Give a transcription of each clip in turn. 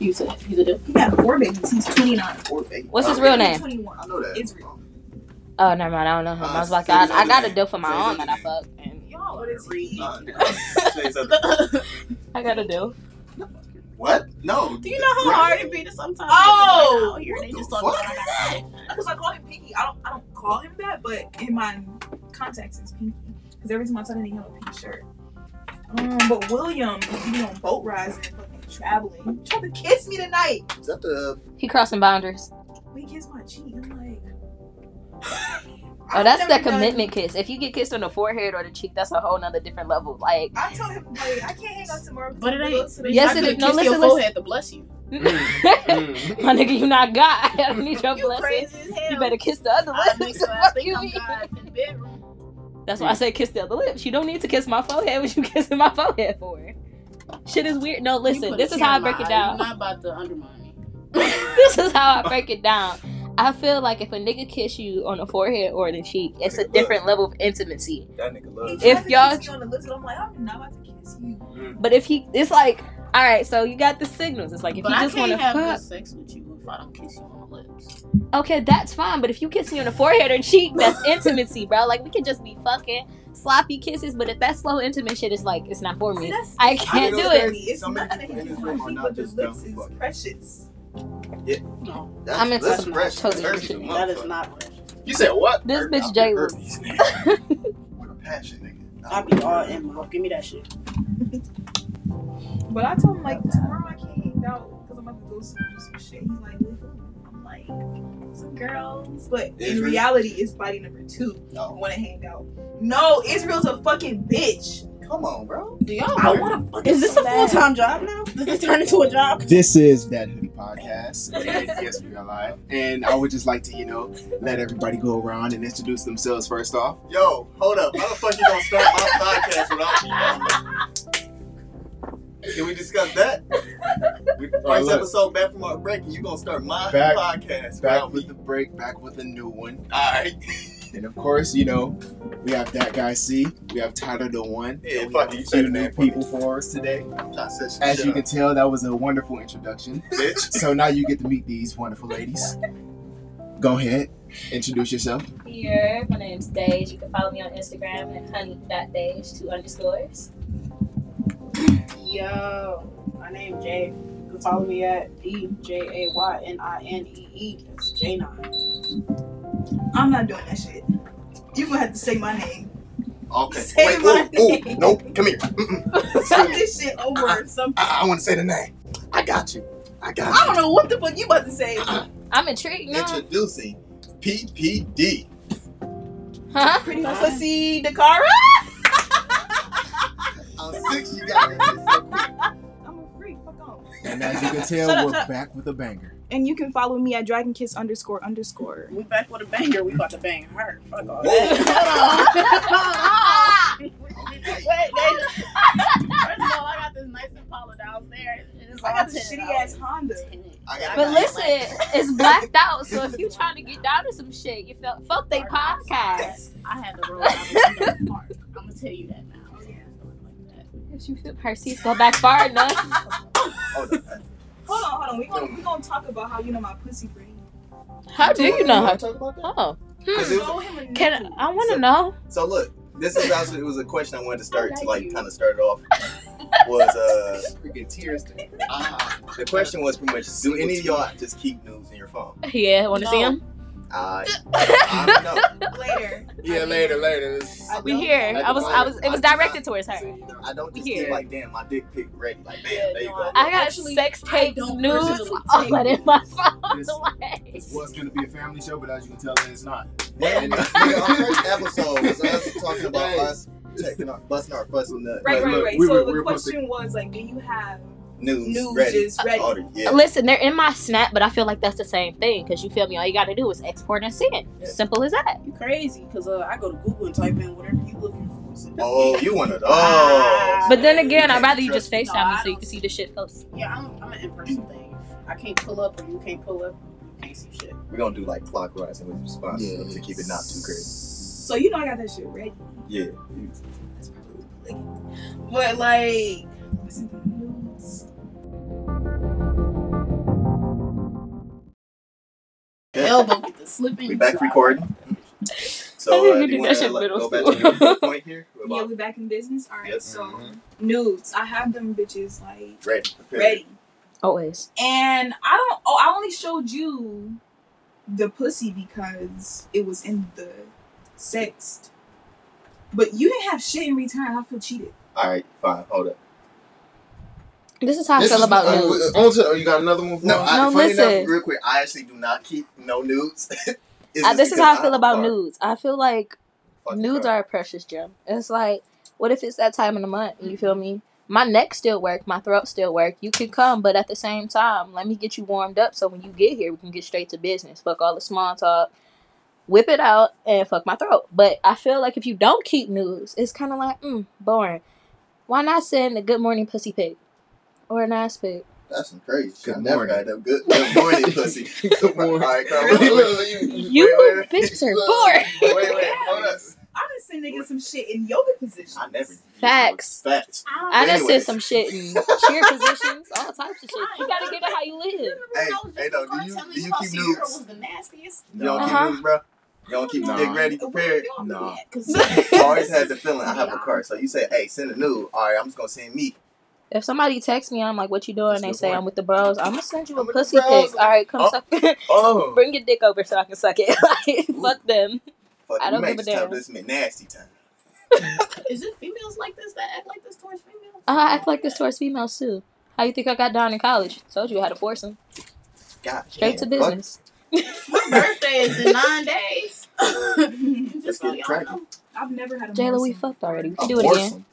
He's a he's a dude. He got four babies. He's 29. Four baby. What's his Uh, real name? 21. I know that. Israel. Oh, never mind. I don't know him. I was like, I, I got a deal for my aunt that I fucked. And Y'all What are is he? Uh, say something. I got a deal. what? No. Do you know how hard it be to sometimes Oh! get the out here and they What just the talk fuck about Because I call him Pinky. I don't I don't call him that, but in my contacts it's Pinky. Because every time I tell him he have a pink shirt. Um, but William, he be on boat rides and fucking traveling. He tried to kiss me tonight. Is that the? He crossing boundaries. We kissed my cheek. I'm like. Oh, that's I've the never done- commitment kiss. If you get kissed on the forehead or the cheek, that's a whole nother different level. Like, I told him like I can't hang out tomorrow. But it ain't. close to Yes, I it could is. No, kiss listen, your listen. forehead to bless you. Mm, mm. my nigga, you not God. I don't need your You blessing. crazy as hell. You better kiss the other I lips. make sure I think you I'm? God in the bedroom. That's why I say kiss the other lips. You don't need to kiss my forehead. What you kissing my forehead for? Shit is weird. No, listen. This is how I break it down. You're not about to undermine me. this is how I break it down. I feel like if a nigga kiss you on the forehead or the cheek, it's a different level of intimacy. That nigga loves. If y'all- kiss me on the lips, I'm like, I'm not about to kiss you. Mm. But if he, it's like, all right, so you got the signals. It's like if But you just want to have fuck, good sex with you if I don't kiss you on the lips. okay, that's fine. But if you kiss me on the forehead or cheek, that's intimacy, bro. Like we can just be fucking sloppy kisses. But if that slow intimate shit is like, it's not for me. that's, I can't know do it. It's Some not that people he in kisses this my room are cheek, not but the lips is fuck. precious. No, That's, I'm into some fresh. totally Thirsty that is not. You said what? This Herpes. bitch I'll J. get Will. herpes, nigga. With a passion, nigga. I be all in, bro. Give me that shit. But I told him like tomorrow I can't hang out because I'm about to go do some shit. He's like. I'm like, some girls. But in reality, it's body number two. Oh. I No. want to hang out. No, Israel's a fucking bitch. Come on, bro. Do y'all? I want to fucking. Is this a full time job now? Does this turn into a job? This is that hoodie podcast, and yes, we are live. And I would just like to, you know, let everybody go around and introduce themselves first off. Yo, hold up. How the fuck you gonna start my podcast without me? Can we discuss that? We, first look. episode back from our break, and you gonna start my Back- podcast Back with me. the break, back with a new one. Alright. And of course, you know, we have that guy C. We have Tyler the One. Yeah, and we fuck have it, you a say the new name for people for us today. I said some As you up, can tell, that was a wonderful introduction. bitch. So now you get to meet these wonderful ladies. Go ahead, introduce yourself. Here, my name's Dage. You can follow me on Instagram at honey.dage, two underscores. Yo, my name Jay. You can follow me at D J A Y N I N E E. That's J nine. I'm not doing that shit. You gonna have to say my name. Okay. Say Wait, my ooh, ooh, name. nope, come here. Mm-mm. Start this shit over or something. I, I want to say the name. I got you. I got I you. don't know what the fuck you about to say. I'm intrigued now. Introducing PPD. Huh? Pretty much pussy Dakara. And as you can tell, Shut up, we're up. back with a banger. And you can follow me at Dragon Kiss underscore underscore. We back with a banger. We about to bang her. Fuck all Whoa. that. Wait, they, first of all, I got this nice Impala downstairs. It's I got the all shitty ass Honda. But listen, it's blacked out, so if you trying to get down to some shit, you felt fuck they podcast. I had to roll out the window. I'm gonna tell you that now. You feel her seats go back far enough. Oh. Hold on, hold on. We gonna we gonna talk about how you know my pussy brain. How do you know how to? Talk about that? Oh, Cause it was- Show him a can. I want to know? So look, this is actually it was a question I wanted to start to like kind of start it off. Was uh Freaking tears. ah, the question was pretty much do any of y'all just keep news in your phone? Yeah, want to see him? Uh, I I don't know. later. Yeah, later, later. We don't- here. I was, I was. It was directed towards her. See, I don't just Here. keep like damn my dick pic ready like bam there you go. I got Actually, sex I tapes, don't nudes, personally all that in my phone. This- Like, This was going to be a family show, but as you can tell, it's not. Yeah, and uh, nigga, our first episode was us talking about Hey. us taking our busting our fussing nut Right, Look, right, look, right. we so were- the we were supposed question was like, do you have news, news ready. just ready? Order, yeah. Listen, they're in my snap, but I feel like that's the same thing because you feel me. All you got to do is export and send. Yeah. Simple as that. You crazy? Cause uh, I go to Google and type in whatever you looking for. Oh, you one of those. Ah. But then again, I'd rather you trust just No, FaceTime me so you can see the shit close. Yeah, I'm, I'm an in-person thing. I can't pull up or you can't pull up, you can't see shit. We're gonna do like clockwise and with response Yeah. to keep it not too crazy. So you know I got that shit ready. Yeah. That's probably like, but like, Slipping. We back recording. So, I uh, do do you want to in go back to your point here? What Yeah, about- we back in business. All right. Yes. So Mhm. nudes, I have them bitches like Ready. ready, Always. and I don't. Oh, I only showed you the pussy because it was in the sext. But you didn't have shit in return. I feel cheated. All right, fine. Hold up. This is how I This feel about uh, nudes. On to, oh, you got another one for No, us? I, No, funny listen. enough, real quick, I actually do not keep no nudes. It's Uh, this is how I feel have about car. nudes. I feel like Fucking nudes car. are a precious gem. It's like, what if it's that time of the month? You feel me? My neck still work, my throat still work. You can come, but at the same time, let me get you warmed up so when you get here, we can get straight to business. Fuck all the small talk, whip it out, and fuck my throat. But I feel like if you don't keep nudes, it's kind of like, mm, boring. Why not send a good morning pussy pic or an ass pic? That's some crazy. shit. Good I never got that good, good morning pussy. Good morning. All right, come on. Wait, wait, wait. You Wait, wait, wait. bitches are boring. Wait, wait, hold up. I done seen niggas some shit in yoga positions. I never. Facts. Facts. I done Anyways. said some shit in cheer positions, all types of shit. You gotta get it how you live. Hey, hey, though, do you- do you keep nudes? was the nastiest? You don't Uh-huh. keep nudes, bro. You don't keep Nah. your dick ready, prepared. No. I always had the feeling I have a car. So you say, hey, send a nude. All right, I'm just gonna send me. If somebody texts me, I'm like, "What you doing?" That's a They say, point. "I'm with the bros." I'm gonna send you a I'm with the pussy bros. pic. All right, come Oh. suck. Oh. Bring your dick over so I can suck it. like, fuck them. Fuck, I don't give a damn. this man nasty time. Is it females like this that act like this towards females? Uh, I act like this towards females too. How you think I got down in college? Told you I had to force them God straight damn, to fuck. business. My birthday is in nine days. Let's Just so get y'all cracking. know. I've never had a Jayla, we fucked already. We can do it again.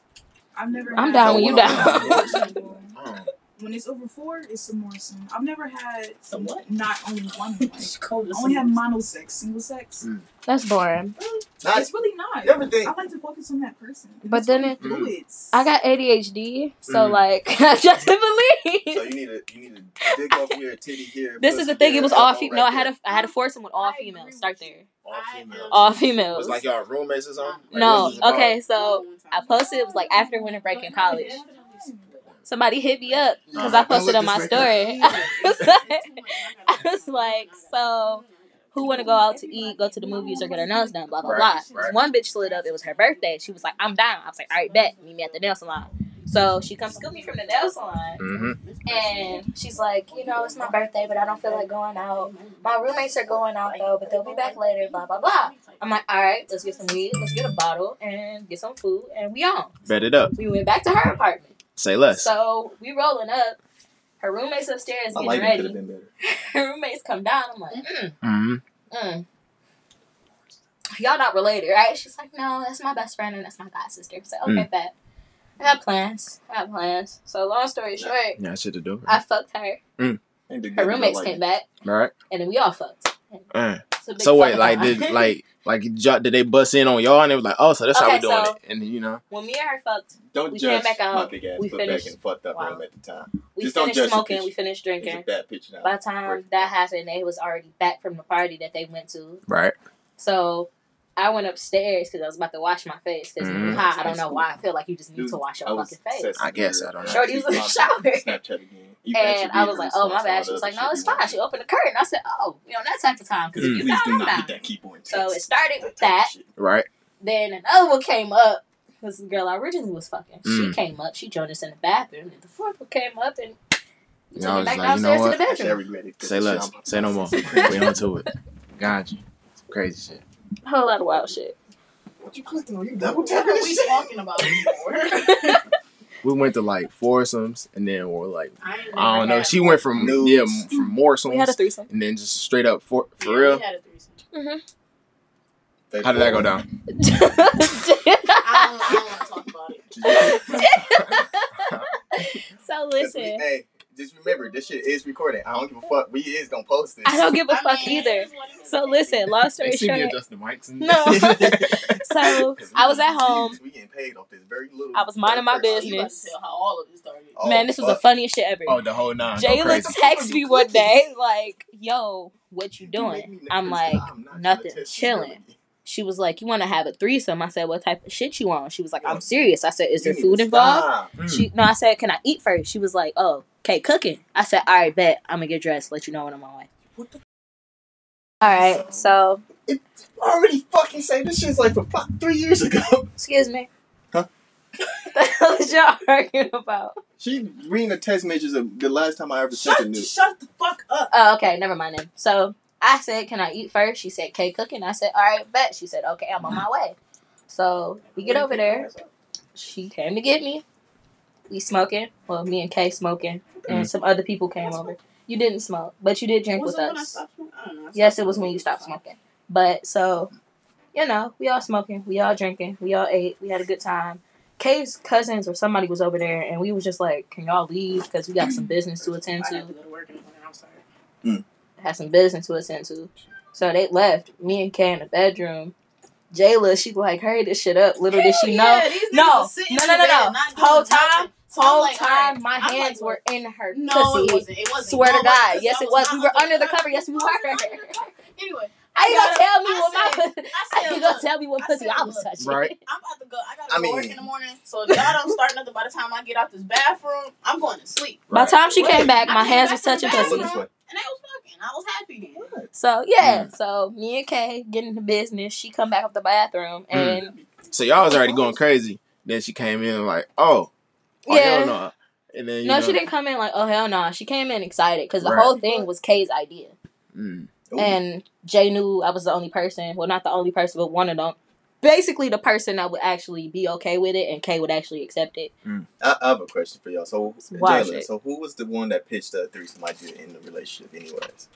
Morsel. I've never. I'm had down when you what down. When it's over four, it's a morsel. I've never had Some what? not only one. Like, It's I only have hell. monosex, single sex. Mm. That's boring. Not It's really not. everything. I like to focus on that person. But then really it- fluids. I got ADHD, so Mm. like I just believe. So you need to you need a dick over here, titty here. This is the thing. It was all elbow female. right No, I had there. to had to force them with all I females. Start there. All females. am- All It females. was like y'all roommates or something? Like, No, what was it about? okay, so I posted. It was like after winter break in college. Somebody hit me up because I posted on my look this way. story. I was like, I was like, so who want to go out to eat, go to the movies, or get her nails done? Blah blah blah. Right. One bitch slid up. It was her birthday. She was like, I'm down. I was like, all right, bet. Meet me at the nail salon. So she comes scoop me from the nail salon, Mm-hmm. and she's like, you know, it's my birthday, but I don't feel like going out. My roommates are going out though, but they'll be back later. Blah blah blah. I'm like, all right, let's get some weed, let's get a bottle, and get some food, and we on. Bet it up. We went back to her apartment. Say less. So we rolling up. Her roommates upstairs I getting like could have ready. been better. Her roommates come down. I'm like, mm, mm-hmm. mm. Y'all not related, right? She's like, no, that's my best friend and that's my god sister. So okay, Mm. bet. I got plans. I got plans. So long story short, Yeah, shit to do. I fucked her. Mm. Ain't the good Her roommates like came it. back, All right. and then we all fucked. Uh, it's a big So wait, like did like like did they bust in on y'all and they was like, oh, so that's how we doing so- it, and you know, when me and her fucked, Don't We judge came back my out, we finished- back and fucked up Wow. at the time. we Just don't finished smoking, we finished drinking. bad picture now. By the time that happened, they was already back from the party that they went to. right? So I went upstairs because I was about to wash my face because Mhm. I don't know why I feel like you just need Dude, to wash your fucking face. I guess, I don't know. Shorty was in the shower. Snapchat again. You And I was like, oh my response to all bad. She was like, no, it's fine. She opened the curtain. I said, oh, you know, that type of time. Because Please if you do not hit that keyboard. So it started with that. Right. Then another one came up. This girl I originally was fucking. She Mm. came up. She joined us in the bathroom. And the fourth one came up and we Yeah, took it was back like, you know downstairs to the what? I bedroom. regret it. Say less. Say no more. we on to it. Got you. Some crazy shit. A whole lot of wild shit. What you clicking on? You double What are this we shit? talking about before? We went to like foursomes and then we're like, I, I don't know. She went from Nudes. yeah m- from morsels We had a threesome. and then just straight up for Yeah, for we real. had a threesome. Mm-hmm. How did that go down? I don't, I don't want to talk about it. so listen, Hey, just remember, this shit is recorded. I don't give a fuck. We is gonna post this. I don't give a I fuck mean, either. it is what it is. So listen, long They story see me short, adjust the mics and No. So, 'Cause we I was at home. We getting paid off this very little. I was minding my very first- you about to business. tell how all of this started. Oh, man, this was the funniest shit ever. oh the whole nine. Go Jayla crazy. texted me one day like, "Yo, what you You doing?" me I'm nervous. like, I'm not "Nothing, gonna chilling." Stability. She was like, "You want to have a threesome?" I said, "What type of shit you want?" She was like, "I'm serious." I said, "Is there food involved?" Mm. She no, I said, "Can I eat first? She was like, "Oh, okay, cooking." I said, "All right, bet. I'm gonna get dressed. Let you know when I'm on my way." What the All right, so I already fucking say this shit's like from fuck three years ago. excuse me. Huh? What the hell is y'all arguing about? She reading the text messages of the last time I ever sent a Shut, news. shut the fuck up. Oh, okay, never mind then. So I said, "Can I eat first? She said, "K cooking." I said, "All right, bet." She said, "Okay, I'm on my way." So we get over there. She came to get me. We smoking. Well, me and Kay smoking, and mm. some other people came over. You didn't smoke, but you did drink Was with it when I us. stopped smoking? I don't know. I Yes, it was when you stopped smoking. But so, you know, we all smoking, we all drinking, we all ate, we had a good time. Kay's cousins or somebody was over there, and we was just like, "Can y'all leave? Because we got some business to attend I to." have to go to work in the morning. I'm sorry. had some business to attend to. So they left. Me and Kay in the bedroom. Jayla, she like, hurry this shit up. Little did she know. Yeah, these No, niggas was sitting no, no, no, no. Whole time, whole like, time, alright. my I'm hands like, were in her No, pussy. it wasn't. It wasn't. Swear No, to God, yes, it was. We were under the cover. Yes, we were. under the cover. Anyway, How you I gonna tell me I what my said- pussy? I How you gonna tell me what pussy I was touching? Right. I'm about to go. I gotta I go work in the morning. So if y'all don't start nothing by the time I get out this bathroom, I'm going to sleep. By the time she Right. came back, my hands back was touching pussy. And I was fucking. I was happy then. So yeah, Mm. so me and Kay get into business. She come back up the bathroom Mm. and So y'all was already going crazy. Then she came in like, oh, oh Yeah. hell no. And then you no, know, she didn't come in like oh hell no. She came in excited because the Right. whole thing was Kay's idea. Mm. Ooh. and Jay knew I was the only person. Well, not the only person, but one of them. Basically, the person that would actually be okay with it, and Kay would actually accept it. I, I have a question for y'all. So, wild Jalen, shit. so who was the one that pitched the threesome idea in the relationship, anyways?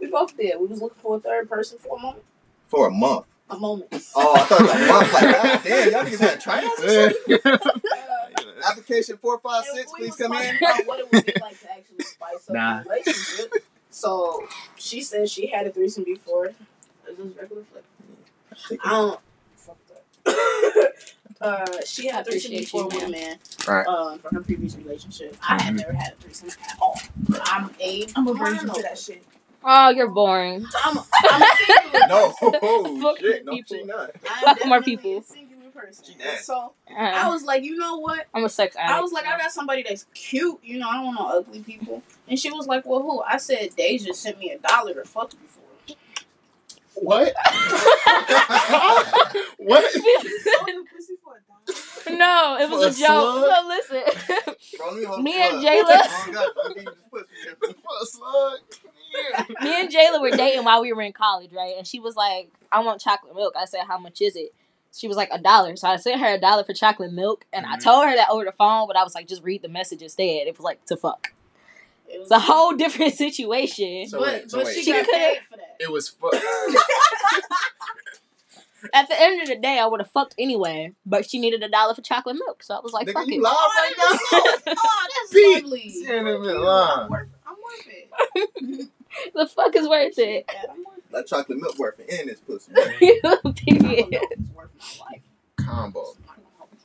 We both did. We was looking for a third person for a moment. For a month. A moment. Oh, I thought it was a month. Like, God damn, y'all niggas had tryouts or something? Uh, Application four five and six, we please come talking in. What it would be like to actually spice up Nah. The relationship. So she said she had a threesome before. It was regular flick. I don't. Fuck that. uh, she had a threesome before with a man. man. Right. Um, for her previous relationship. I had never had a threesome at all. I'm a. I'm a virgin mono. to that shit. Oh, you're boring. I'm, I'm singular. No, oh, Fuck shit, no, she not. I'm Fuck more definitely people. A singular person. She nasty. So I Uh, was like, you know what? I'm a sex addict. I was like, I got somebody that's cute. You know, I don't want no ugly people. And she was like, well, who? I said, Deja sent me a dollar to fuck before. What? what? Pussy for a dollar. no, it was a a joke. slug? No, listen. Me hold Me the and plug. Jayla- God, let me get this pussy. For a slug? Yeah. Me and Jayla were dating while we were in college, right? And she was like, I want chocolate milk. I said, How much is it? She was like, A dollar. So I sent her a dollar for chocolate milk. And I Mhm. told her that over the phone, but I was like, Just read the message instead. It was like, To fuck. It was It's a whole different situation. So but wait, so but wait. she She got could've- paid for that. It was fu- At the end of the day, I would have fucked anyway. But she needed a dollar for chocolate milk. So I was like, Nigga, Fuck you it. live right now? oh, that's Pete, lovely. she ain't even Thank you. lying. I'm worth, I'm worth it. The fuck is worth it? Yeah, I'm worth That chocolate milk worth it in this pussy. You. Period. It's worth my life. combo.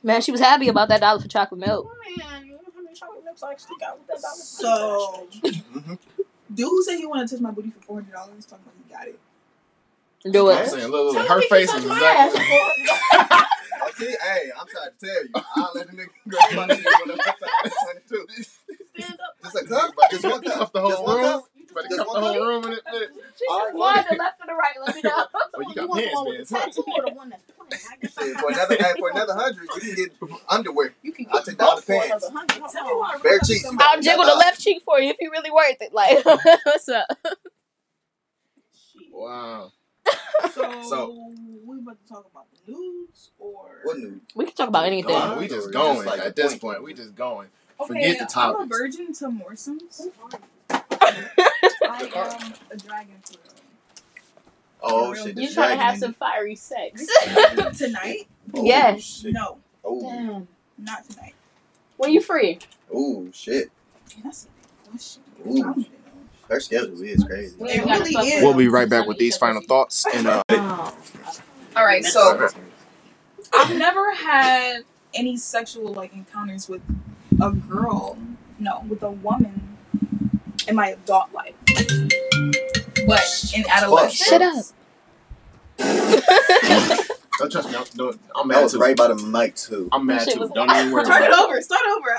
Man, she was happy about that dollar for chocolate milk. Oh, man, you know how many chocolate milks I actually got with that dollar? So, Mm-hmm. dude who said he wanted to touch my booty for four hundred dollars, talking about he got it. Do I'm it. saying, look, look, her face is touch my ass exactly. Okay, hey, I'm trying to tell you. I'll let the nigga go my shit when I'm outside too. Stand up. Just a cup? Just one cup? Cup the whole one room? Cup? Better Just cup the one whole room in it. bitch. She just right, the left or the right. Let me know. Oh, you got the pants one then. with the tattoo or the one that's plain? I guess Shit, for another, hey, for another hundred, you can get underwear. You can I'll get take down the pants. another hundred. Tell me why I Bare really cheeks. I'll jiggle the left cheek for you if you really worth it. Like, what's up? Wow. So, So- we about to talk about the nudes or What new? We can talk about anything. Go we just going just like at this point. point. We just going. Okay, Forget the I'm a topics. virgin to morsels. I am a dragon for Oh You shit, You the trying to dragon have in some fiery sex? real. tonight? Oh, Yes. shit. No, Oh, Damn. not tonight. When you free? oh shit. That's a big question. Ooh. I don't even know. Her schedule is crazy. We It ain't gotta really fuck is. with We'll them. be right back with these final thoughts. And uh, Oh. All right, so I've never had any sexual like encounters with a girl, no, with a woman in my adult life. But in adolescence, Shut up. don't trust me. I'm, don't, I'm That mad was too. right by the mic too. I'm mad That shit too. was Don't even worry Start about it it. over. Start over.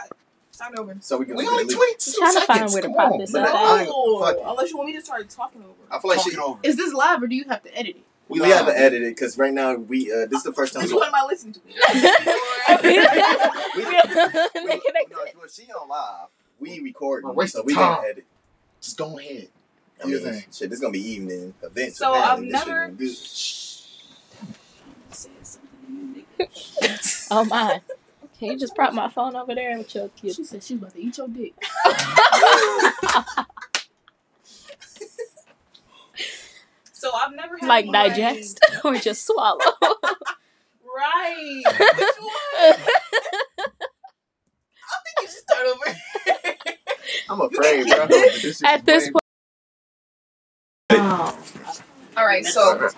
Start over. So we can. We only it at least- 22 I'm trying to find seconds. where to pop this up. I No, unless you want me to start talking over. I feel like Talk she. over. Is this live or do you have to edit it? We, we have to edit it because right now we. uh This is the first time. Which one am I listening to? We- They connected. no, well, she on live. We record, We're wasting so we time. gonna edit. Just go ahead. I Do your mean, thing. shit, this is gonna be evening events. So, apparently. I've This shit never- gonna be good. Oh my. Can you just prop my phone over there and chill cute? She said she's about to eat your dick. So I've never had Like digest or just swallow? Right. Which one? I think you should start over. I'm afraid, bro. This At this point. Oh. All right, so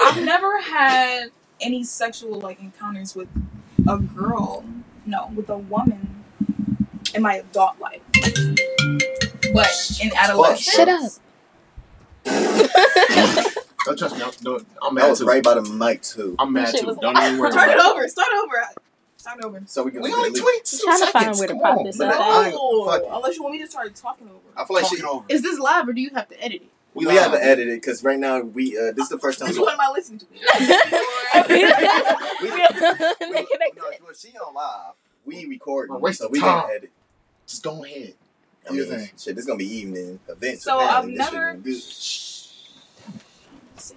I've never had any sexual like encounters with a girl, no, with a woman in my adult life. But in adolescence, Shut up. Don't trust me. I'm, don't, I'm That mad was too. right by the mic too. I'm mad too. Don't even worry Start about it it. over. Start over. Start over. So we can. We only at least- 22 I'm trying to find seconds. where to Come pop on, this man. up. I No, fuck it. unless you want me to start talking over. I feel like Talk she. it over. Is this live or do you have to edit it? We, we have to edit it because right now we. uh This is the first time. Which one am I listening to? They we- connected. no, well, she on live. We record, We're wasting so we time. gonna edit. Just go ahead. I Do your mean, thing. shit, this is gonna be evening events. So, apparently. I've This shit never-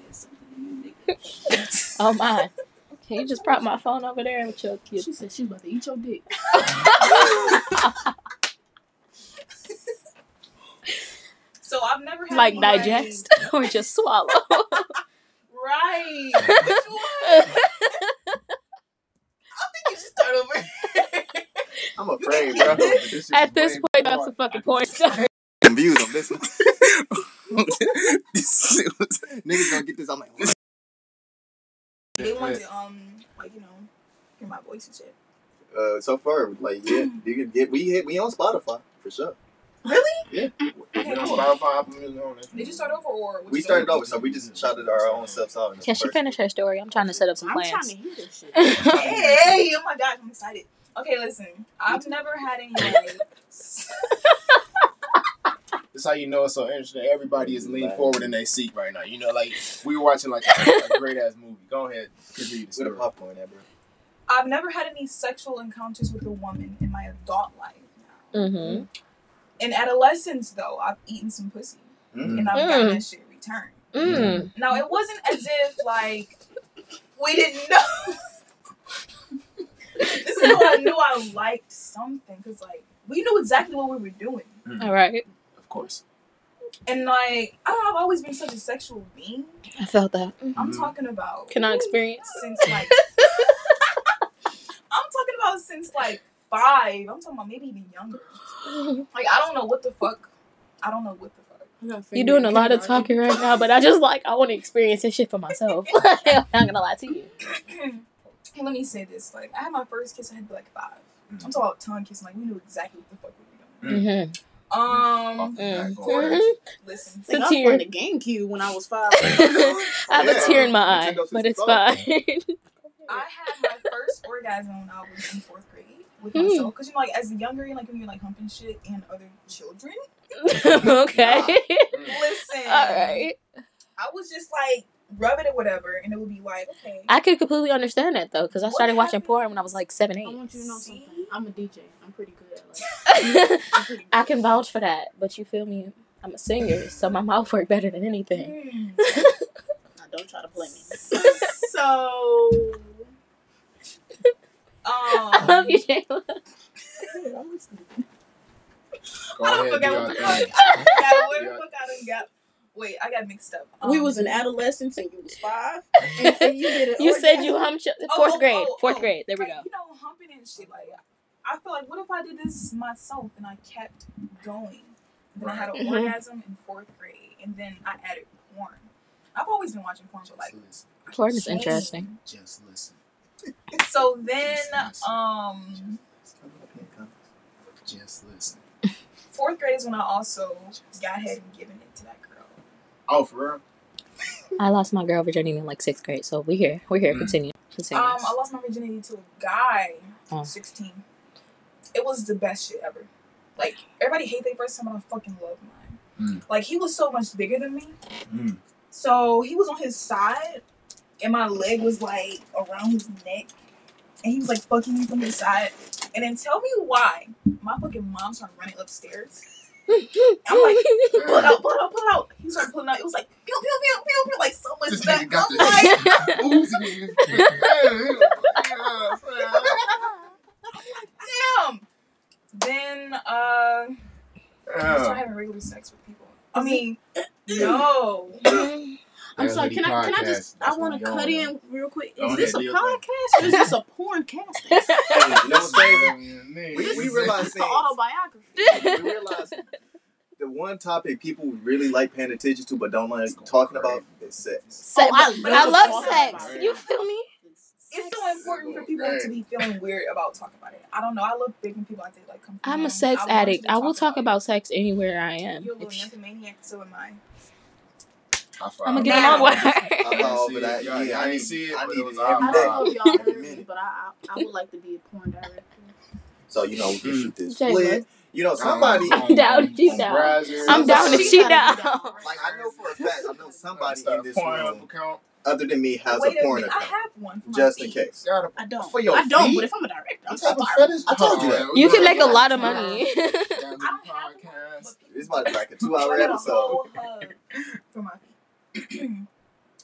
gonna be good. Oh my. Can you just prop my phone over there and chill cute? She said she's about to eat your dick. So I've never had Like any, digest or just swallow? Right. Which one? I think you should start over. I'm afraid, bro. This At this point, too that's a hard. fucking porn star. confused on this one. Niggas gonna get this. I'm like, they want to um like you know hear my voice and shit. uh, so far, like, yeah, you can get we hit we on Spotify for sure. Okay, We on cool. Spotify, Apple Music, on it. Did you start over or We started over, so we just shouted our own selves out. in the Can she finish her story? I'm trying to set up some I'm trying plans. to hear this shit. Hey, oh my god, I'm excited. Okay, listen, I've never had any like. This how you know it's so interesting. Everybody is leaning forward in their seat right now. You know, like we were watching like a, a great ass movie. Go ahead, continue the With a story. popcorn, there, bro. I've never had any sexual encounters with a woman in my adult life. Mm-hmm. In adolescence, though, I've eaten some pussy Mm. and I've gotten Mm. that shit returned. Mm. Now it wasn't as if like we didn't know. this is how I knew I liked something because like we knew exactly what we were doing, All right. Of course. and like I don't know, I've always been such a sexual being. I felt that. I'm Mhm. talking about Can I experience? since like I'm talking about since like five. I'm talking about maybe even younger. Like I don't know what the fuck. I don't know what the fuck. You're doing a lot of talking right now, but I just like I want to experience this shit for myself. I'm not gonna lie to you. hey, let me say this. Like I had my first kiss. I had to be like 5 Mm-hmm. I'm talking about tongue kissing. Like we knew exactly what the fuck we were doing. Mm-hmm. Um, Mm. George, listen. I think I It's was here. playing the GameCube when I was five. I have Yeah. a tear in my eye, but it's fine. I had my first orgasm when I was in fourth grade with Hmm. myself. Because you know, like as a younger, you like when you're like humping shit and other children. okay. Listen, All right. I was just like rub it or whatever, and it would be like, okay. I could completely understand that though, because I What started watching porn when I was like seven, eight. I want you to know See? something. I'm a DJ. Like. I'm pretty good. I can vouch for that, but you feel me? I'm a singer, so my mouth work better than anything. Hmm. Now, don't try to play me. so, I um, love you, Jayla. Go I don't ahead, forget what your the fuck. I forgot what the Yeah. fuck I done got. Wait, I got mixed up. we Um, was in adolescence and you was five. And, and you did it. You said you humped your, Oh, fourth oh, grade. oh, Fourth oh. grade. There we go. You know, humping and shit. Like, I feel like, what if I did this myself and I kept going? And then I had an Right. Mhm. orgasm in fourth grade, and then I added porn. I've always been watching porn, but like, listen. Porn is interesting. Just listen. So then, Just listen. um, Just listen. fourth grade is when I also got ahead and given it to that girl. Oh, for real? I lost my girl virginity in like sixth grade, so we here. We're here. Mm. Continue. Continue. Um, I lost my virginity to a guy, Oh. sixteen. It was the best shit ever. Like everybody hate their first time, but I fucking love mine. Like he was so much bigger than me. Mm. So he was on his side, and my leg was like around his neck, and he was like fucking me from his side. And then tell me why my fucking mom started running upstairs. I'm like, pull it out, pull it out, pull it out. He started pulling out. It was like pew pew pew pew pew, like so much This stuff. nigga got I'm like, Uzi. damn. Then uh, I started having regular sex with people. I mean, no. I'm sorry. Can I? Can I just? That's I want to cut in real quick. Go Is this a ahead, do your thing. podcast or is this a porn casting? Hey, you know what's crazy? We, We, we realize It's an things. autobiography. we realize the one topic people really like paying attention to but don't like talking about is sex. Sex. Oh, I I, love love sex. You feel me? It's so important for people to be feeling weird about talking about it. I don't know. I love big when people I think like come. I'm home. a sex I addict. I will talk it. about sex anywhere I am. You're a little If- nymphomaniac, so am I. High. I'm gonna get Now. them on word. I'm all over see that. it. Yeah, Yeah, I I need, ain't see it, I but need it it was every I don't know if y'all heard me, but I, I I would like to be a porn director. So you know we can Mm. shoot this Jay, flick. You know somebody. Um, Down, on- she down. I'm down if She she gotta be down. Like I know for a fact, I know somebody in this room account. Other than me has Wait a porn minute, I account, have one. For my just in case. Got a- I don't. For your I don't. feet? But if I'm a director, I'm What type sorry. I told you that. man, You can make a lot of money. Down I don't have podcast. but This about be like a two-hour episode. for my feet.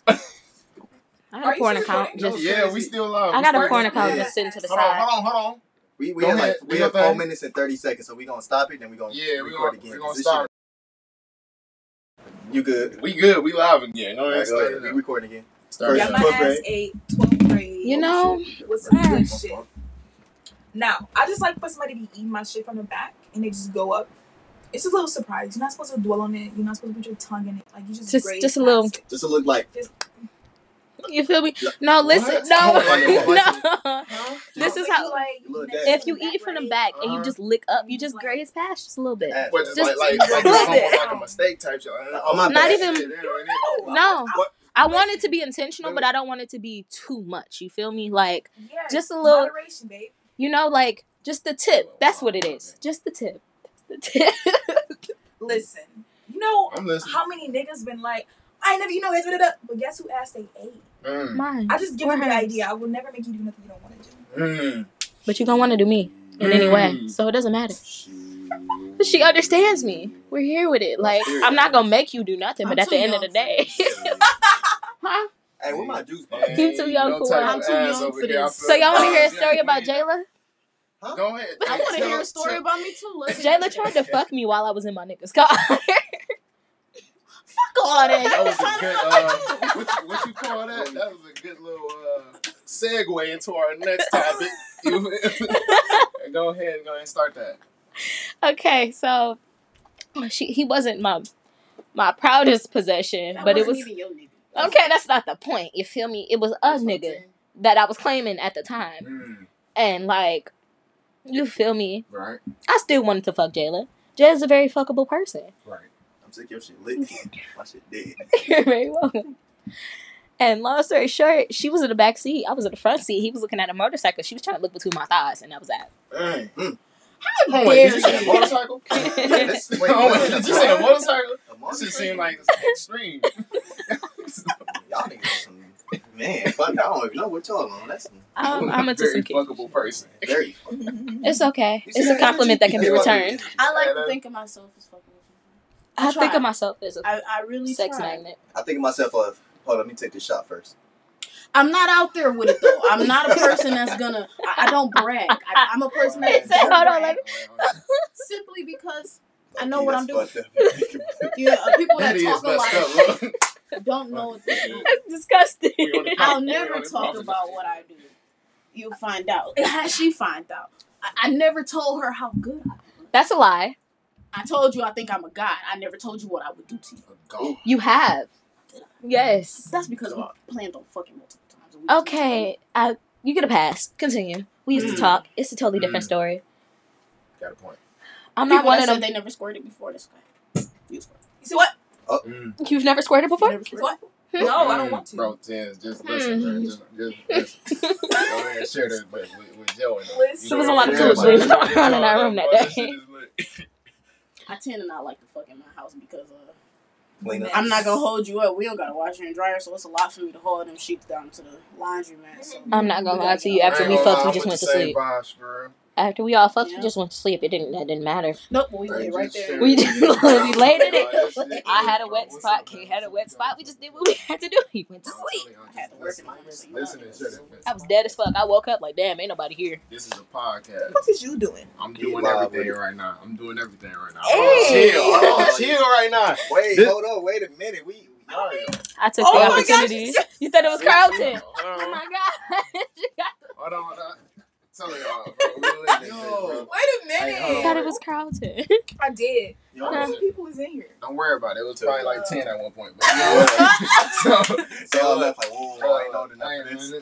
I Are got a porn account. Just Yeah, we still live. I got a porn account Yeah. just sitting to the Hold on, side. hold on, hold on. We we Go have ahead, like we have four minutes and thirty seconds, so we gonna stop it, then we gonna Yeah, we record gonna, again. we 'cause gonna this start. shit- You good? We good. We live again. Go All ahead, right, go start ahead. We recording again. Start Got it my up. 12th ass grade. eight, 12th grade. You know, oh, with some good My shit. Now, I just like for somebody to be eating my shit from the back and they just go up. It's a little surprise. You're not supposed to dwell on it. You're not supposed to put your tongue in it. Like you just Just- just a little- it. Just a little like you feel me? No, listen, What? no, Hold on, hold on. no. This is how. like Look, next that- If you eat from the back and you Uh-huh. just lick up, you just graze past just a little bit. just, Just like, like, like a it's little almost bit. like a mistake type shit. Like, Oh, Not even- No. No, I want it to be intentional, but I don't want it to be too much. You feel me? Like Just a little- moderation, babe. you know, like just the tip. That's what it is. Just the tip. The tip. Listen, you know how many niggas been like, I never, you know, da, da, da. but guess who asked they ate? Mm. Mine. I just give Or you the idea. I will never make you do nothing you don't want to do. Mm. But you don't want to do me in any way, Mm. so it doesn't matter. She understands me. We're here with it. Like I'm not gonna make you do nothing, but I'm at the end of the day, for this. huh? Hey, where my juice box? Ain't You too young for type I'm too young for this. So y'all want to hear a story about yeah. Jayla? Go ahead. I want to hear a story about me too. Let's Jayla tried to fuck me while I was in my nigga's car. fuck all that. That was a good. Uh, what, you- what you call that? That was a good little uh, segue into our next topic. You feel me? go ahead, go ahead and start that. okay, so she he wasn't my my proudest possession, That but it wasn't was even your okay. That's not the point. You feel me? It was a That's nigga that I was claiming at the time, Mm, and like, you feel me? right, I still wanted to fuck Jayla. Jayla's a very fuckable person. right. I'm sick of your shit lit. My shit dead. You're very welcome. And long story short, she was in the back seat. I was in the front seat. He was looking at a motorcycle. She was trying to look between my thighs, and that was that. Dang. Mm. Hold on, wait, did you say a motorcycle? That's- Wait, wait, hold on, what? did you say a motorcycle? A This motorcycle? just seemed like it's extreme. Y'all niggas are some man. Fuck, I don't even know what y'all on. That's some I'm, I'm into very fuckable person. very. It's okay. It's a compliment that can be returned. I like to think of myself as fucking. I I think of myself as a I, I really sex try. magnet. I think of myself of. Hold on, let me take this shot first. I'm not out there with it though. I'm not a person that's gonna. I, I don't brag. I, I'm a person that Say, don't hold on, brag let simply because I know what I'm doing. That's fucked up. Yeah, uh, people that That is talk a lot up. don't know what they're doing. That's disgusting. We on the I'll never talk about what I do. You'll find out. How she find out? I, I never told her how good I am. That's a lie. I told you I think I'm a god. I never told you what I would do to you. God. You have. Yes. That's because we planned on fucking multiple times. and we Okay. I, you get a pass. Continue. We used to Mm. talk. It's a totally different Mm. story. Got a point. I'm People not one of them. they never squirted before this guy. You. You see what? Mm. You've never squirted before? Never squirted. what? No, I don't want to. Bro, Tens, just listen, man. Just, just listen. Go ahead and share this with, with, with Joe and. Listen. There was a lot of everybody- food going on in our room that day. this shit is lit. I tend to not like to fuck in my house because uh, Clean up. I'm not gonna hold you up. We don't got a washer and dryer, so it's a lot for me to haul them sheets down to the laundromat. So I'm not gonna lie gotta you. After we fucked, we just went to with the same sleep. vibes, bro. After we all fucked, we just went to sleep. It didn't. That didn't matter. Nope, we Like, laid right there. We it. we laid in it. I had a wet spot. Kate had a wet spot. We just did what we had to do. He went to sleep. I had to work in my listen, house, so you Listen know. and share this. I was dead as fuck. I woke up like, damn, ain't nobody here. This is a podcast. What is you doing? I'm doing live everything with right now. I'm doing everything right now. Hey. Chill. Hold on, chill right now. Wait, This- hold up. Wait a minute. We, y'all, I took Oh the my opportunity. You said it was Carlton. Oh my god. hold on. hold on. Tell y'all, bro. We lit this shit, bro. Wait a Hey, I minute. thought it was Carlton. I did. y'all, How many people is in here? Don't worry about it. It was probably like 10 at one point. But Yeah. so, They all left like, oh, whoa, Bro, I ain't uh, know the I ain't- numbers.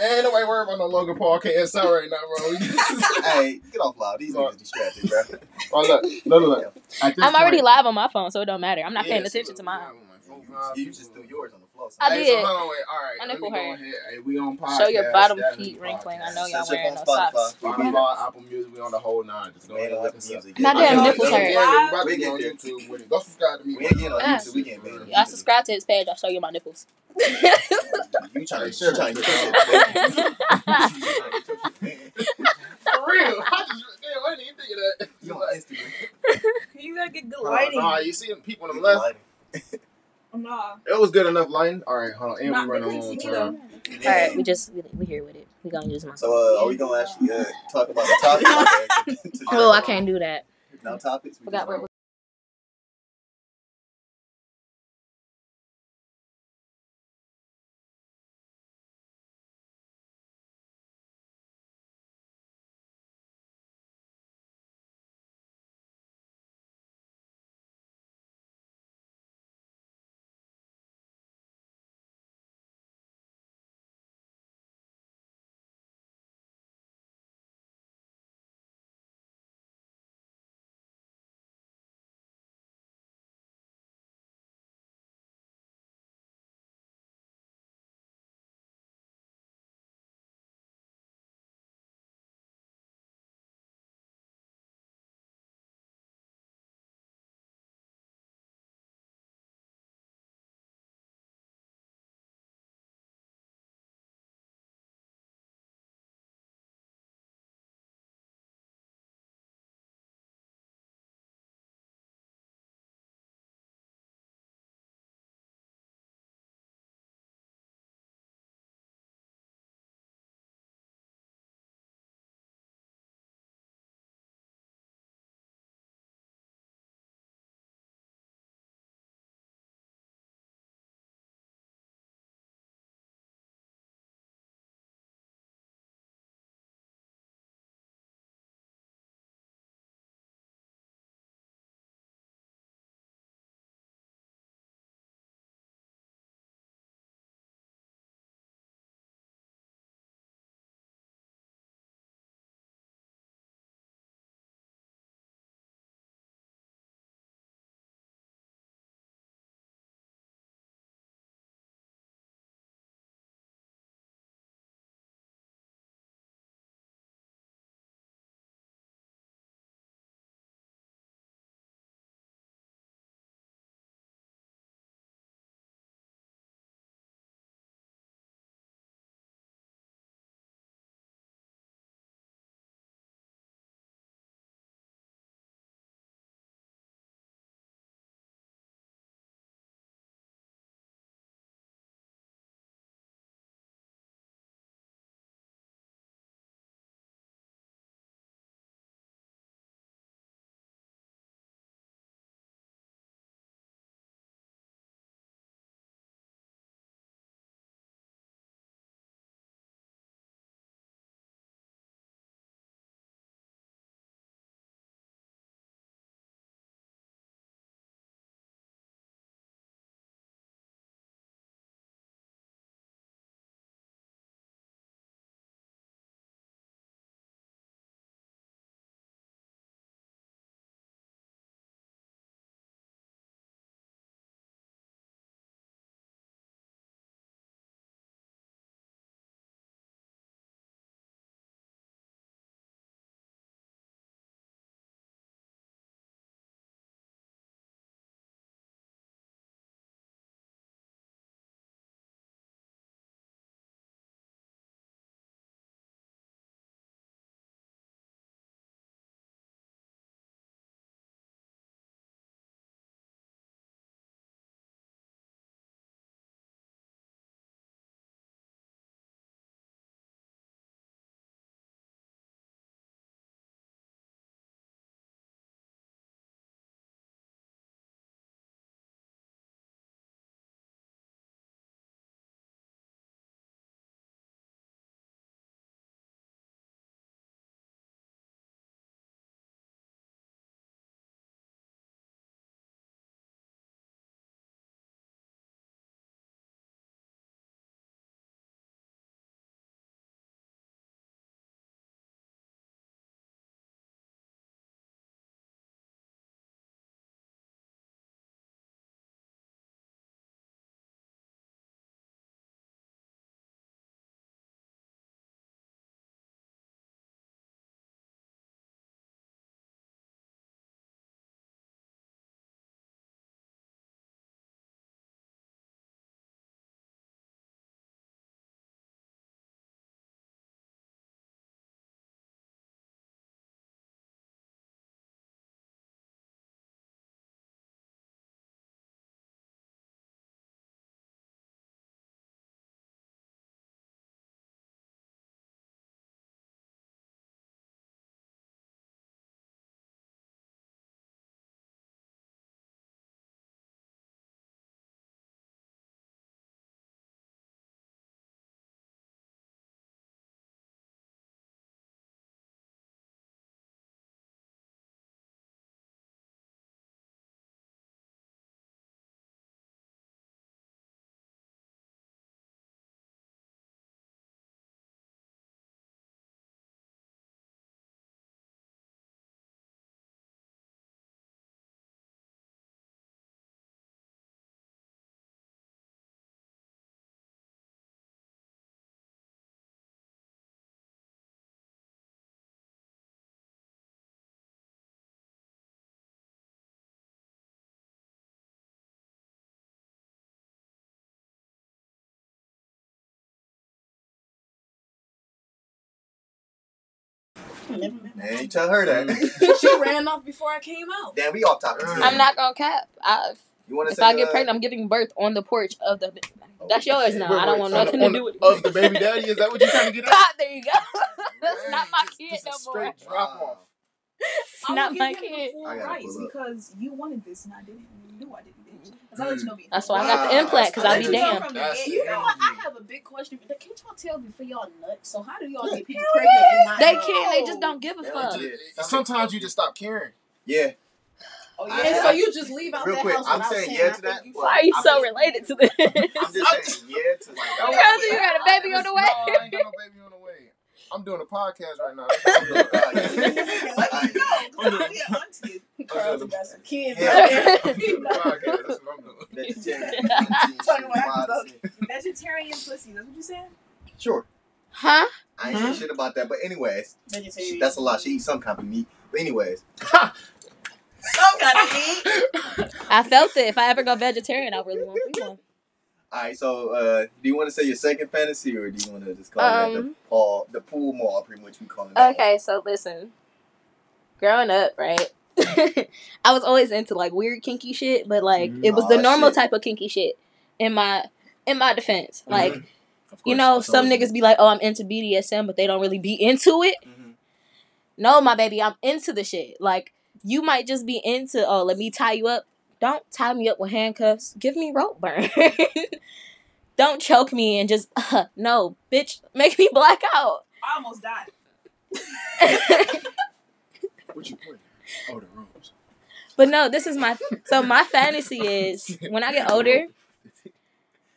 Ain't nobody worried about no Logan Paul KSI right now, bro. Hey, get off loud. These niggas distracted, bro. oh, look, look, look, look. I'm already point- live on my phone, so it don't matter. I'm not Yeah, paying see, attention to mine. I'm my phone. You just threw yours on the floor. I Hey, did. So, hold on, wait. All right. My let nipple me go hurt. ahead. Hey, we on podcast. Show your bottom feet wrinkling. I know y'all Search wearing on no socks. Spotify. Spotify, Apple Music, we on the whole nine. Just go ahead and on look us up. music. My damn nipples hurt. Yeah, we about to get on. YouTube with it. Go subscribe to me. We ain't getting on. YouTube. We getting banned. Y'all subscribe to his page. I'll show you my nipples. You trying to, you trying to get your shit. For real. I just, damn, I didn't even think of that. You on Instagram. You gotta get good Nah, lighting. Nah, you see them people on the left? Nah. It was good enough lighting. All right, hold on. And Nah, we running they a long see me, time. All right, we just we, we here with it. We gonna use my. So, uh, are we gonna actually uh, talk about the topic? Oh, I can't do that. No topics. We Forgot just where Man, you tell her that. she ran off before I came out. Damn, we off topic. Mm. I'm not gonna cap. I, You want to if say? I get uh, pregnant, I'm giving birth on the porch of the. Oh, That's yours now. Wait, I don't want on- nothing on- to do with it. Of the baby daddy, is that what you're trying to get at? God, there you go. That's not my just- kid just a no straight more. drop off. It's not will my give him kid. the I gotta rights pull up. because you wanted this and I didn't. You knew I didn't. Didn't you? 'Cause I let you know. That's why I got the implant because I'll be crazy. damned. From the That's get- You know what? I have a big question. Can't y'all tell me before y'all nuts? So how do y'all get people pregnant and not They know? can't. They just don't give a fuck. Sometimes you just stop caring. Yeah. Oh, yeah. And so you just leave out Real that quick, house I'm saying saying yeah to that. Why are you I'm so just- related to this? I'm just saying yeah to like. Oh, brother, you got a baby on the way. No, I ain't got no baby on the way. I'm doing a podcast right now. I'm doing. Let you go. 'cause I'll be an auntie. Carl's got some kids Yeah. out there. I'm doing a podcast. That's what I'm doing. Vegetarian. Talking Vegetarian pussy. That's what you said? Sure. Huh? I ain't Huh? say shit about that, but anyways, Vegetarian. she, that's a lot. She eats some kind of meat. But anyways, Some kind of meat. I felt it. If I ever go vegetarian, I really won't be one. all right. So, uh, do you want to say your second fantasy, or do you want to just call it the Um, Paul, the pool mall, pretty much we call it? that Okay, so listen. Growing up, right? I was always into like weird kinky shit, but like it was the Aw, normal shit. type of kinky shit. In my in my defense, like Mhm. Of you course, know, that's some always- niggas be like, "Oh, I'm into BDSM," but they don't really be into it. Mhm. No, my baby, I'm into the shit. Like you might just be into, "Oh, let me tie you up." Don't tie me up with handcuffs. Give me rope burn. don't choke me and just no, bitch. Make me black out. I almost died. What you pointing? At? Oh, the rooms. But no, this is my so my fantasy is when I get older.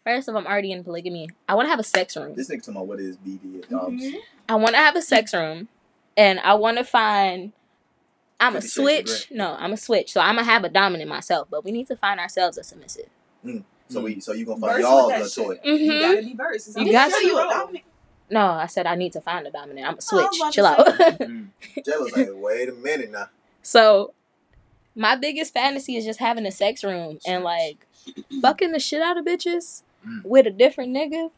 First of all, I'm already in polygamy. I want to have a sex room. This nigga talking about what is BD? Mhm. I want to have a sex room, and I want to find. I'm a Fifty Shades of switch. No, I'm a switch. So I'm gonna have a dominant myself, but we need to find ourselves a submissive. So we, so you gonna find Verse y'all with a that shit. toy? You Mhm. gotta be versed. It's You gotta your you a dominant. No, I said I need to find a dominant. I'm a Oh, I was switch. about Chill out. Mm. Jello's like, wait a minute now. So, my biggest fantasy is just having a sex room and like fucking the shit out of bitches Mm. with a different nigga.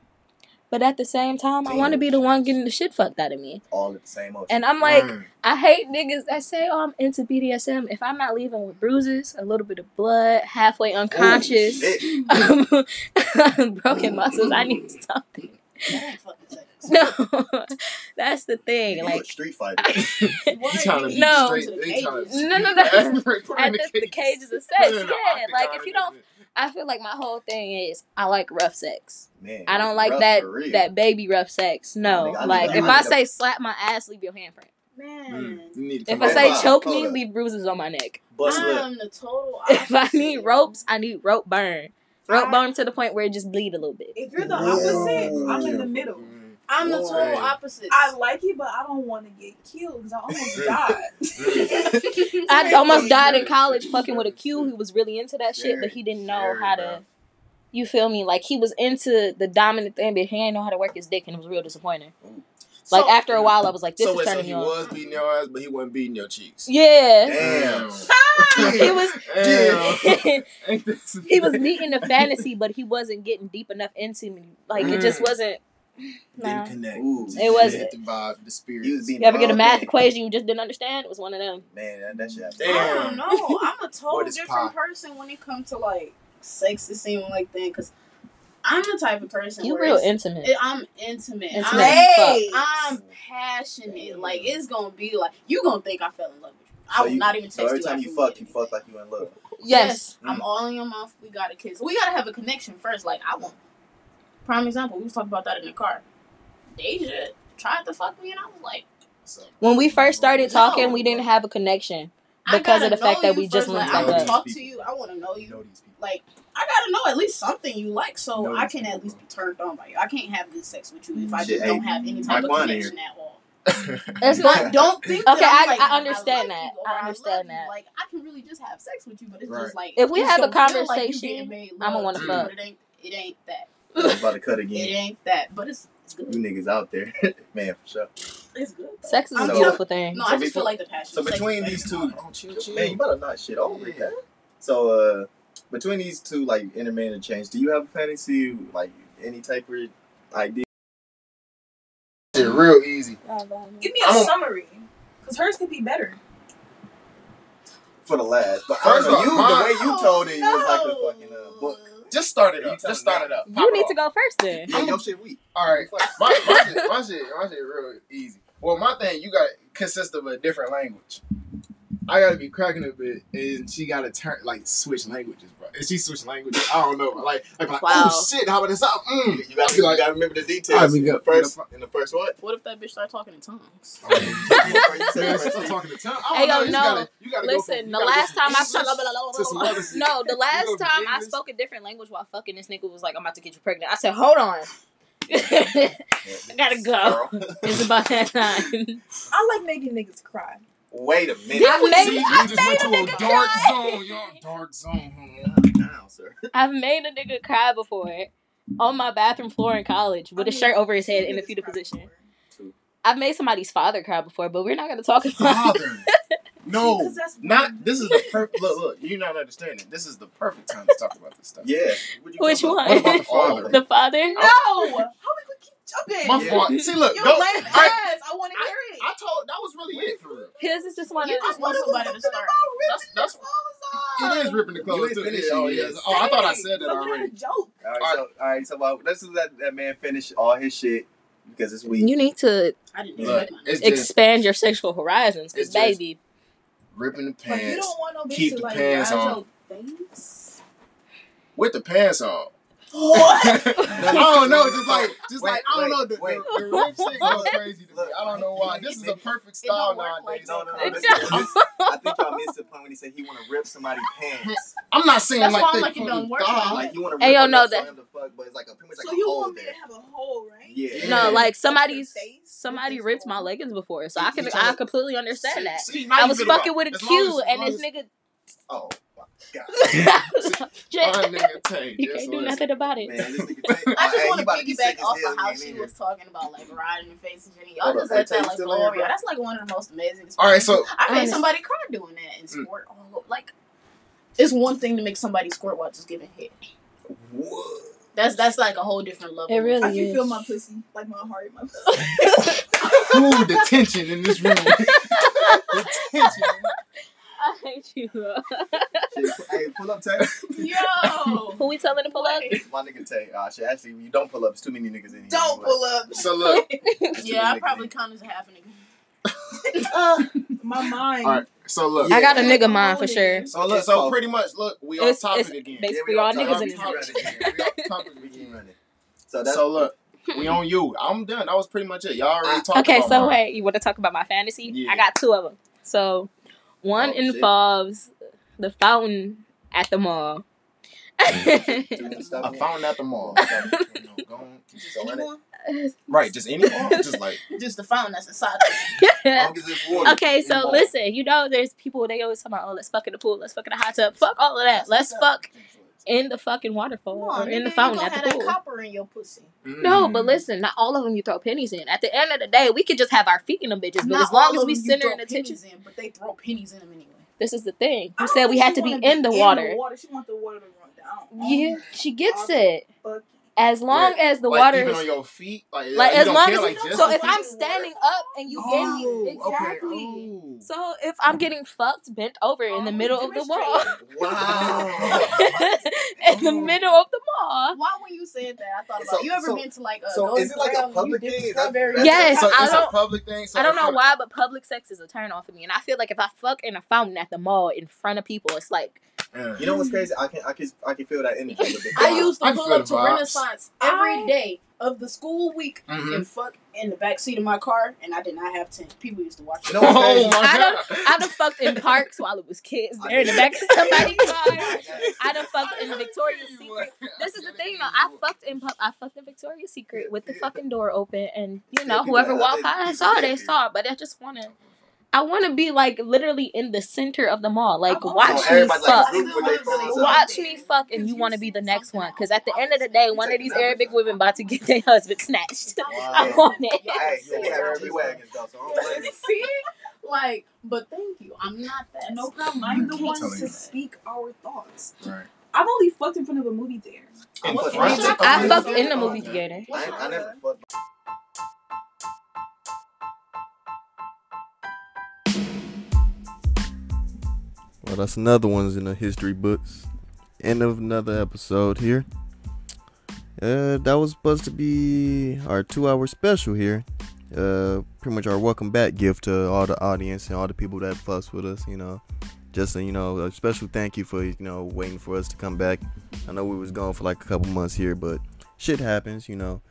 But at the same time, I want to be the one getting the shit fucked out of me. All at the same motion. And I'm like, Mm. I hate niggas that say, "Oh, I'm into BDSM." If I'm not leaving with bruises, a little bit of blood, halfway unconscious, broken muscles, I need something. That ain't fucking sex. No, that's the thing. You Like, street fighter. You trying to No. straight? To No, no, no. Put at in the, the cages. cages of sex, in yeah. Like, if you don't, I feel like my whole thing is I like rough sex. Man, I don't like that that baby rough sex. No, nigga, I like if I I need a- say slap my ass, leave your handprint. Man, Mm. You If I say choke me, leave bruises on my neck. Bust. I'm the total. If I need ropes, I need rope burn. Rope I- burn to the point where it just bleed a little bit. If you're the Whoa. opposite, I'm in the middle. I'm the total opposite. I like it, but I don't want to get killed because I almost died. I almost died in college fucking with a Q who was really into that shit, but he didn't know how to. You feel me? Like he was into the dominant thing, but he didn't know how to work his dick, and it was real disappointing. So- Like after a while, I was like, "This so is wait, so he me on." was beating your ass, but he wasn't beating your cheeks. Yeah, Damn. He was. Damn. Ain't this- he was meeting the fantasy, but he wasn't getting deep enough into me. Like it just Mm. wasn't. Nah. Didn't connect. Ooh. It wasn't. The vibe, the spirit. He was being You ever get a math thing. equation you just didn't understand? It was one of them. Man, that, that shit. Damn. I don't know. I'm a total different pie? person when it comes to like sex. It seems like thing because I'm the type of person. You where real intimate. it- I'm intimate. Intimate. I'm, Hey! I'm passionate. Like it's gonna be like you gonna think I fell in love with you. I So will you- not even text So every you. time you fuck, you fuck like you in love. yes. Mm. I'm all in your mouth. We gotta kiss. We gotta have a connection first. Like I want. Prime example. We was talking about that in the car. Deja tried to fuck me, and I was like, When we first started talking, No. we didn't have a connection. Because of the fact that we just first. linked like, back I up. would talk to you. I want to know you you. know. Like I gotta know at least something you like, so Know I can people, at least bro. be turned on by you. I can't have good sex with you if I just hey, don't have any Mike type of connection at all. It's not. don't think. Okay, that I'm I- like, I understand like that. you or I love understand you. that. Like I can really just have sex with you, but it's Right. just like If we have a don't like conversation, I'ma wanna fuck. But it ain't. It ain't that. I'm about to cut again. It ain't that. But it's it's good. You niggas out there, man, for sure. It's good. though. Sex is a I'm So- beautiful thing. No, So I just before- feel like the passion. So between better these than two. Oh, chill, chill. man, you better not shit over with that. So, uh, between these two, like intermittent change, do you have a fantasy, like any type of idea? Shit, real easy. Give me a I'm a- summary. Cause hers could be better. for the last. But First I know, off, you mine- the way you told it was like a fucking uh, book. Just start it up. Just start it up. Pop You it need off. to go first then. Yeah, your shit weak. All right, my, my, shit, my shit, my shit, real easy. Well, my thing, you got consist of a different language. I gotta be cracking a bit, and she gotta turn like switch languages, bro. And she switch languages. I don't know, like, like, like Wow. oh shit, how about this up? Mm. You gotta, I'll be like- you gotta remember the I'll details. be In the first, in the first what? What if that bitch start talking in tongues? You said Man, the she's first still talking to tongue. Hey, don't yo, You no. gotta, you gotta go Listen, from, the last time I English to some other shit. No, the last time I spoke a different language while fucking this nigga was like, I'm about to get you pregnant. I said, hold on. I gotta go. Girl. It's about that time. I like making niggas cry. Wait a minute. Did I we see, made- you I just went to made a a nigga dark cry. zone, y'all. Dark zone. Now, sir. I've made a nigga cry before on my bathroom floor in college with a shirt over his head in a fetal position. I've made somebody's father cry before, but we're not gonna talk about it. Father. No, not. This is the perfect. Look, look. You're not understanding. This is the perfect time to talk about this stuff. Yeah. Which one? about? What about the father? The father? Oh, no! How we gonna keep jumping? My Yeah. fault. See, look. Your Go, lame I, ass. I want to hear it. I told that was really it for real. His is just one You of just want somebody to start. That's that's. It is ripping the You clothes ain't too. finishing Yeah, oh, yet. yes. oh, I thought I said that Some kind already. of joke. All right, so all right, so uh, let's just let that man finish all his shit because it's weak. You need to I didn't Look, expect mine. it's just expand your sexual horizons, because baby, ripping the Like, you pants don't want no bitch keep to the like pants on. your face. with the pants on. What? I don't know, just like, just Wait, like I don't wait, know, the, wait. the, the rip shit goes crazy to me. Look, I don't know why. This is a perfect style nowadays. like no, no, no. It This, don't. this, I think y'all missed the point when he said he want to rip somebody's pants. I'm not saying That's like why I'm they like, it don't work thigh. like Like you want to Hey, rip yo, a no, no, that- him fuck, but it's like a pretty much so like you a hole want me there. to have a hole, right? Yeah. no, like somebody's somebody ripped my leggings before, so I can I completely understand that. See, I was fucking with a as long Q, as- and this nigga. Oh my. My nigga Tay, You can't do listen. nothing about it. man, this nigga take. I just want to about be sick piggyback off of how she was talking about like riding your face and shit. Y'all just let that like still here, over. y'all. That's like one of the most amazing. All right, so I made somebody cry doing that and Mm. squirt all over. Like, it's one thing to make somebody squirt while just giving head. What? That's that's like a whole different level. It really I can is. feel my pussy, like my heart, my pussy. Ooh, the tension in this room. the tension. I hate you. Shit, hey, pull up, Tay. Yo, Who we telling to pull up? My nigga Tay. Uh, shit, actually, you don't pull up. It's too many niggas in here. don't pull up. So look, Yeah, I probably count as a half a nigga. Uh, my mind. all right. So look. I got a nigga mind for sure. So look. So pretty much, look, we on It's- topic it's again. basically we all on niggas in We this on bitch. topic. We on topic again. running. So that's So look, we on you. I'm done. That was pretty much it. Y'all already talked Okay, about so mine. wait, you want to talk about my fantasy? Yeah. I got two of them. So, one Oh, shit. involves the fountain at the mall. doing stuff. I found at the mall. Okay. You know, go on, keep Just anyone? Right, just any mall. Just like Just the fountain that's inside. As long as it's water. okay, so Involved. listen, you know, there's people they always talk about, oh, let's fuck in the pool, let's fuck in the hot tub. Fuck all of that. Let's fuck in the fucking waterfall on, or in the nigga, fountain you at gonna the have pool. that copper in your pussy. No, but Mm. listen, not all of them you throw pennies in. At the end of the day, we could just have our feet in them bitches. But Not as long all as we them you center throw in attention, in, but they throw pennies in them anyway. this is the thing. I You said we had to be wanna in the water. She want the water to run down. Yeah, she gets it. Fuck As long Wait, as the like, water even is on your feet, like, like as long care, as like, just so if? I'm standing up and you get me Oh, exactly. Okay. ooh. So if I'm getting fucked bent over in the Oh, middle of the mall, Wow. in the middle of the mall. Why when you said that, I thought about So- you ever so- been to like a so is it like a Golden Corral and public thing? Is that- strawberries? that's- Yes, So I it's a don't- public thing. So I don't know why, but public sex is a turn off for me, and I feel like if I fuck in a fountain at the mall in front of people, it's like Yeah. You know what's crazy? I can I can I can feel that energy. With the I used to I pull up to the vibes. Renaissance every day of the school week Mhm. and fuck in the back seat of my car, and I did not have tent. People used to watch. You know what's Oh my I god! I done fucked in parks while it was kids there in the back of somebody's car. I done fucked in Victoria's Secret. This is the thing though. I fucked in I fucked in Victoria's Secret with the fucking door open, and you know whoever walked by and people saw, that they do. saw. But I just wanna, I wanna be like literally in the center of the mall. Like watch me everybody like fuck. group with their phones out. Watch me fuck, and you want to be the next one. Because at the end of the day, one of these Arabic women about to get their husband snatched. I want it. Hey, you can have every wagons though, so I don't blame you. See, like, but thank you. I'm not that. No problem. I'm the one to you. speak our thoughts. Right. I've only fucked in front of a movie theater. In What- front what- of- I fucked in the movie theater. I, I never fucked. That's another one's in the history books. End of another episode here. Uh, that was supposed to be our two-hour special here. Uh, pretty much our welcome back gift to all the audience and all the people that fuss with us. You know, just a, you know a special thank you for you know waiting for us to come back. I know we was gone for like a couple months here, but shit happens, you know.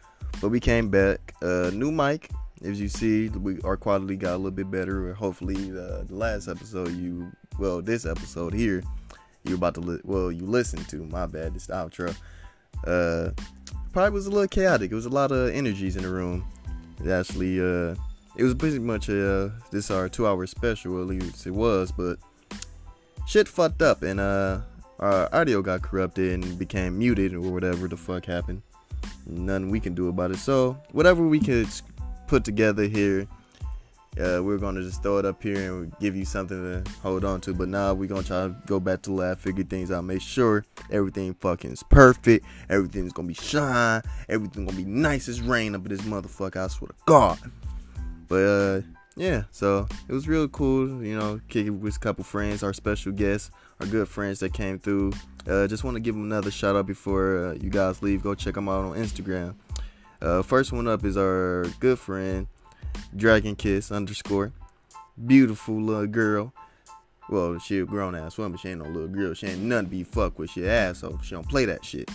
But we came back. Uh, new mic, as you see, we our quality got a little bit better. Hopefully, uh, the last episode you well this episode here you're about to li- well you listened to my bad this outro. Uh, probably was a little chaotic. It was a lot of energies in the room. It actually, uh, it was pretty much uh, this our two hour special. At least it was, but shit fucked up and uh, our audio got corrupted and became muted or whatever the fuck happened. Nothing we can do about it. So whatever we could put together here. Uh, we're gonna just throw it up here and give you something to hold on to. But now we're gonna try to go back to lab, figure things out, make sure everything fucking is perfect, everything's gonna be shine, everything gonna be nice as rain up in this motherfucker. I swear to God. But uh, yeah, so it was real cool, you know, kicking with a couple friends, our special guests, our good friends that came through. Uh, just want to give them another shout out before uh, you guys leave. Go check them out on Instagram. Uh, first one up is our good friend Dragon Kiss underscore. Beautiful little girl. Well, she a grown ass woman. She ain't no little girl. She ain't nothing to be fucked with. She asshole. She don't play that shit.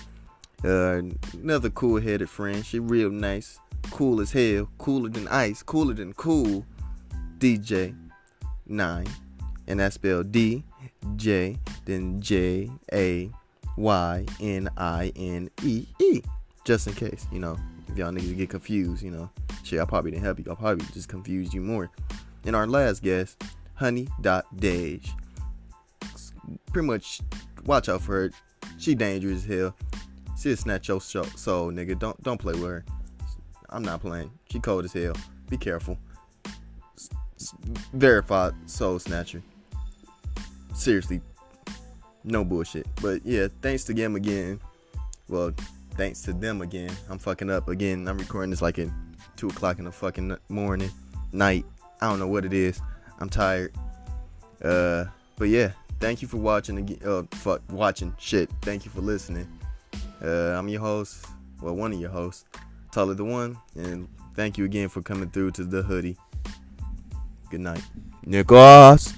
Uh, another cool headed friend. She real nice. Cool as hell. Cooler than ice. Cooler than cool. DJ 9. And that's spelled D J then J A Y N I N E E. Just in case, you know, if y'all niggas get confused, you know. Shit, I probably didn't help you. I probably just confused you more. And our last guest, Honey.Dage. Pretty much watch out for her. She dangerous as hell. She'll snatch your sho- soul, nigga. Don't don't play with her. I'm not playing. She cold as hell. Be careful. S- s- verified soul snatcher. Seriously, no bullshit. But yeah, thanks to them again. Well, thanks to them again. I'm fucking up again. I'm recording this like at two o'clock in the fucking morning, night. I don't know what it is. I'm tired. Uh, but yeah, thank you for watching again. Uh, fuck, watching shit. Thank you for listening. Uh, I'm your host. Well, one of your hosts, Tyler the One, and thank you again for coming through to the hoodie. Good night, Nicholas.